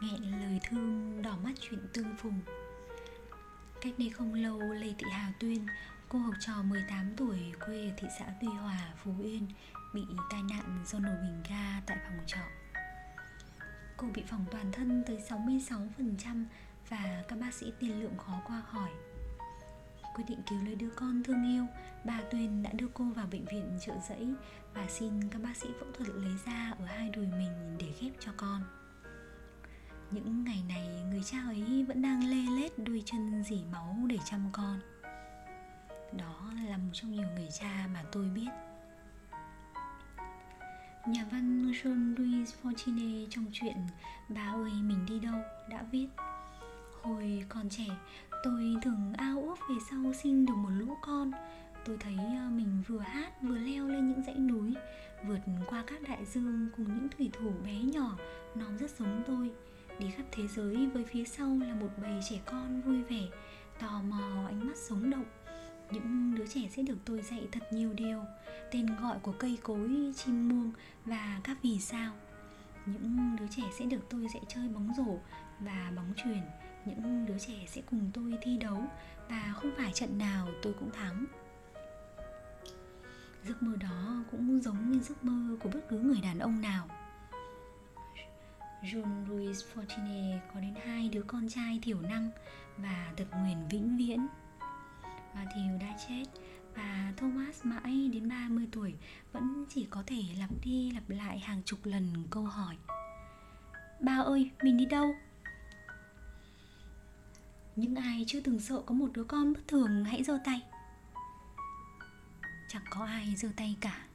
nghẹn lời thương đỏ mắt chuyện tương phùng Cách đây không lâu Lê Thị Hà Tuyên Cô học trò 18 tuổi quê ở thị xã Tuy Hòa, Phú Yên Bị tai nạn do nổ bình ga tại phòng trọ. Cô bị phỏng toàn thân tới 66% Và các bác sĩ tiên lượng khó qua khỏi. Quyết định cứu lấy đứa con thương yêu Bà tuyên đã đưa cô vào bệnh viện trợ giấy Và xin các bác sĩ phẫu thuật lấy da ở hai đùi mình để ghép cho con những ngày này, người cha ấy vẫn đang lê lết đuôi chân dỉ máu để chăm con. Đó là một trong nhiều người cha mà tôi biết. Nhà văn Jean Louis Fortune trong chuyện Bà ơi, mình đi đâu đã viết, Hồi còn trẻ, tôi thường ao ước về sau sinh được một lũ con. Tôi thấy ờ, mình vừa hát vừa leo lên những dãy núi, Vượt qua các đại dương cùng những thủy thủ bé nhỏ, nó rất giống tôi đi khắp thế giới với phía sau là một bầy trẻ con vui vẻ, tò mò ánh mắt sống động. Những đứa trẻ sẽ được tôi dạy thật nhiều điều, tên gọi của cây cối, chim muông và các vì sao. Những đứa trẻ sẽ được tôi dạy chơi bóng rổ và bóng chuyền. Những đứa trẻ sẽ cùng tôi thi đấu và không phải trận nào tôi cũng thắng. Giấc mơ đó cũng giống như giấc mơ của bất cứ người đàn ông nào. John Louis Fortune có đến hai đứa con trai thiểu năng và tật nguyền vĩnh viễn. Matthew đã chết và Thomas mãi đến 30 tuổi vẫn chỉ có thể lặp đi lặp lại hàng chục lần câu hỏi Ba ơi, mình đi đâu? Những ai chưa từng sợ có một đứa con bất thường hãy giơ tay Chẳng có ai giơ tay cả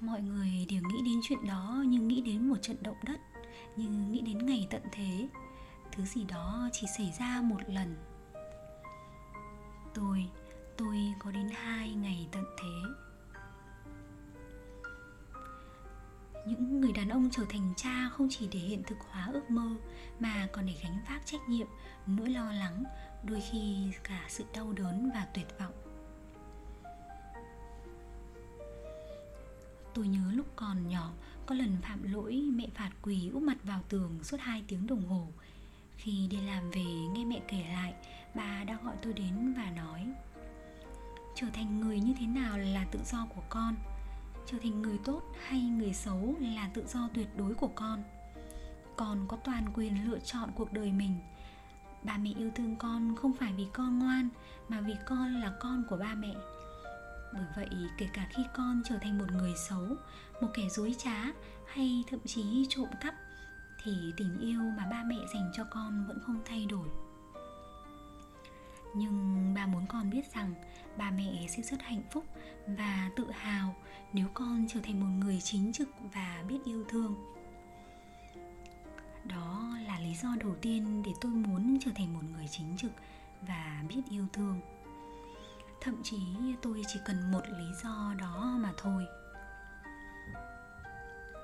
mọi người đều nghĩ đến chuyện đó như nghĩ đến một trận động đất, như nghĩ đến ngày tận thế. Thứ gì đó chỉ xảy ra một lần. Tôi tôi có đến hai ngày tận thế. Những người đàn ông trở thành cha không chỉ để hiện thực hóa ước mơ, mà còn để gánh vác trách nhiệm, nỗi lo lắng, đôi khi cả sự đau đớn và tuyệt vọng. Tôi nhớ lúc còn nhỏ, Có lần phạm lỗi, mẹ phạt quỳ úp mặt vào tường suốt 2 tiếng đồng hồ. Khi đi làm về, nghe mẹ kể lại, Bà đã gọi tôi đến và nói, Trở thành người như thế nào là tự do của con? Trở thành người tốt hay người xấu là tự do tuyệt đối của con? Con có toàn quyền lựa chọn cuộc đời mình. Ba mẹ yêu thương con không phải vì con ngoan, Mà vì con là con của ba mẹ bởi vậy, kể cả khi con trở thành một người xấu, một kẻ dối trá, hay thậm chí trộm cắp, thì tình yêu mà ba mẹ dành cho con vẫn không thay đổi. Nhưng ba muốn con biết rằng ba mẹ sẽ rất hạnh phúc và tự hào nếu con trở thành một người chính trực và biết yêu thương. Đó là lý do đầu tiên để tôi muốn trở thành một người chính trực và biết yêu thương thậm chí tôi chỉ cần một lý do đó mà thôi.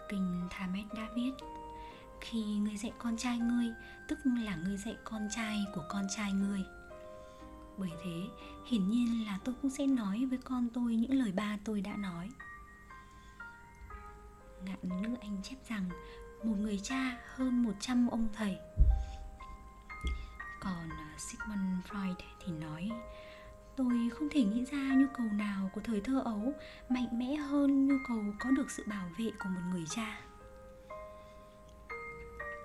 Kinh Thamet đã viết khi ngươi dạy con trai ngươi, tức là ngươi dạy con trai của con trai ngươi. Bởi thế, hiển nhiên là tôi cũng sẽ nói với con tôi những lời ba tôi đã nói. Ngạn nữ anh chép rằng, một người cha hơn 100 ông thầy. Còn Sigmund Freud thì nói tôi không thể nghĩ ra nhu cầu nào của thời thơ ấu mạnh mẽ hơn nhu cầu có được sự bảo vệ của một người cha.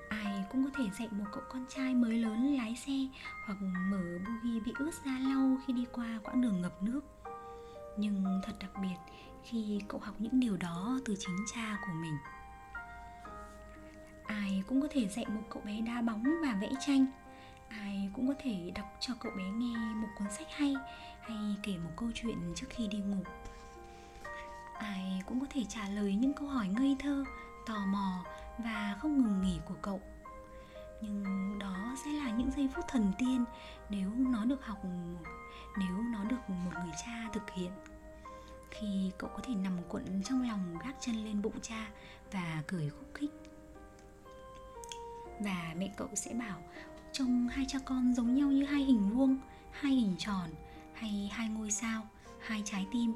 Ai cũng có thể dạy một cậu con trai mới lớn lái xe hoặc mở buggy bị ướt ra lau khi đi qua quãng đường ngập nước. Nhưng thật đặc biệt khi cậu học những điều đó từ chính cha của mình. Ai cũng có thể dạy một cậu bé đá bóng và vẽ tranh ai cũng có thể đọc cho cậu bé nghe một cuốn sách hay hay kể một câu chuyện trước khi đi ngủ. Ai cũng có thể trả lời những câu hỏi ngây thơ, tò mò và không ngừng nghỉ của cậu. Nhưng đó sẽ là những giây phút thần tiên nếu nó được học, nếu nó được một người cha thực hiện. Khi cậu có thể nằm cuộn trong lòng gác chân lên bụng cha và cười khúc khích. Và mẹ cậu sẽ bảo trông hai cha con giống nhau như hai hình vuông, hai hình tròn, hay hai ngôi sao, hai trái tim,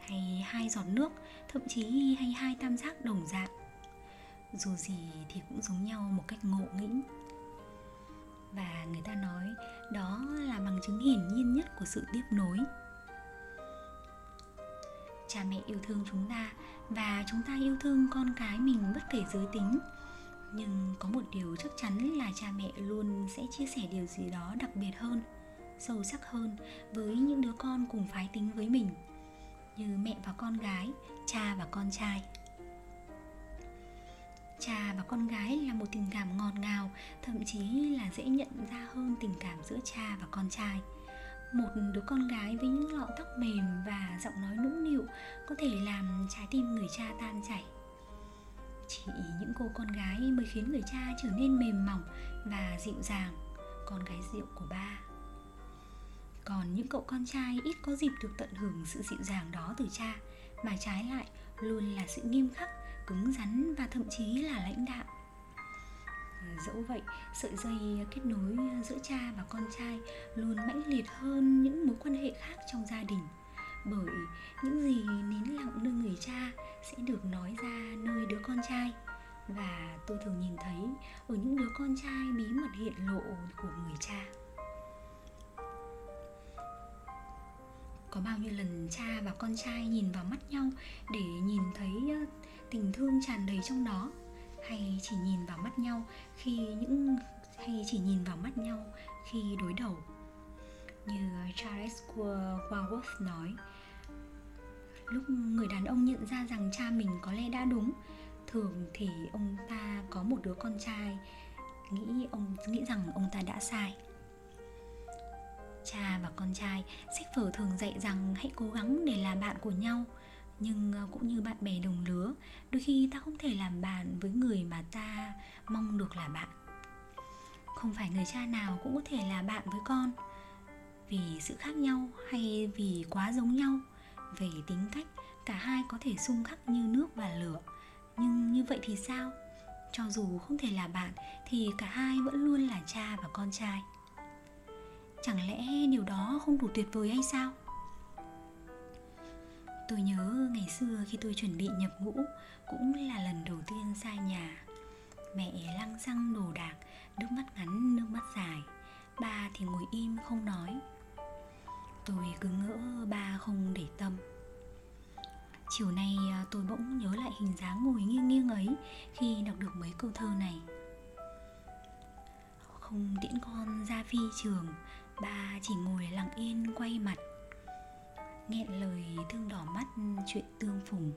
hay hai giọt nước, thậm chí hay hai tam giác đồng dạng. Dù gì thì cũng giống nhau một cách ngộ nghĩnh. Và người ta nói đó là bằng chứng hiển nhiên nhất của sự tiếp nối. Cha mẹ yêu thương chúng ta và chúng ta yêu thương con cái mình bất kể giới tính nhưng có một điều chắc chắn là cha mẹ luôn sẽ chia sẻ điều gì đó đặc biệt hơn, sâu sắc hơn với những đứa con cùng phái tính với mình, như mẹ và con gái, cha và con trai. Cha và con gái là một tình cảm ngọt ngào, thậm chí là dễ nhận ra hơn tình cảm giữa cha và con trai. Một đứa con gái với những lọn tóc mềm và giọng nói nũng nịu có thể làm trái tim người cha tan chảy chỉ những cô con gái mới khiến người cha trở nên mềm mỏng và dịu dàng, con gái rượu của ba. Còn những cậu con trai ít có dịp được tận hưởng sự dịu dàng đó từ cha, mà trái lại luôn là sự nghiêm khắc, cứng rắn và thậm chí là lãnh đạo dẫu vậy, sợi dây kết nối giữa cha và con trai luôn mãnh liệt hơn những mối quan hệ khác trong gia đình bởi những gì nín lặng nơi người cha sẽ được nói ra nơi đứa con trai. Và tôi thường nhìn thấy ở những đứa con trai bí mật hiện lộ của người cha. Có bao nhiêu lần cha và con trai nhìn vào mắt nhau để nhìn thấy tình thương tràn đầy trong đó? Hay chỉ nhìn vào mắt nhau khi những, hay chỉ nhìn vào mắt nhau khi đối đầu? Như ờ, Charles Warworth nói. Lúc người đàn ông nhận ra rằng cha mình có lẽ đã đúng, thường thì ông ta có một đứa con trai, nghĩ ông, nghĩ rằng ông ta đã sai. Cha và con trai sách vở thường dạy rằng hãy cố gắng để làm bạn của nhau, nhưng ờ, cũng như bạn bè đồng lứa, đôi khi ta không thể làm bạn với người mà ta mong được là bạn. Không phải người cha nào cũng có thể là bạn với con vì sự khác nhau hay vì quá giống nhau? Về tính cách, cả hai có thể xung khắc như nước và lửa. Nhưng như vậy thì sao? Cho dù không thể là bạn, thì cả hai vẫn luôn là cha và con trai. Chẳng lẽ điều đó không đủ tuyệt vời hay sao? Tôi nhớ ngày xưa khi tôi chuẩn bị nhập ngũ, cũng là lần đầu tiên xa nhà. Mẹ lăng xăng đồ đạc, nước mắt ngắn, nước mắt dài. Ba thì ngồi im không nói tôi cứ ngỡ ba không để tâm. Chiều nay à, tôi bỗng nhớ lại hình dáng ngồi nghiêng nghiêng ấy khi đọc được mấy câu thơ này. Không tiễn con ra phi trường, ba chỉ ngồi lặng yên quay mặt, nghẹn lời thương đỏ mắt chuyện tương phùng.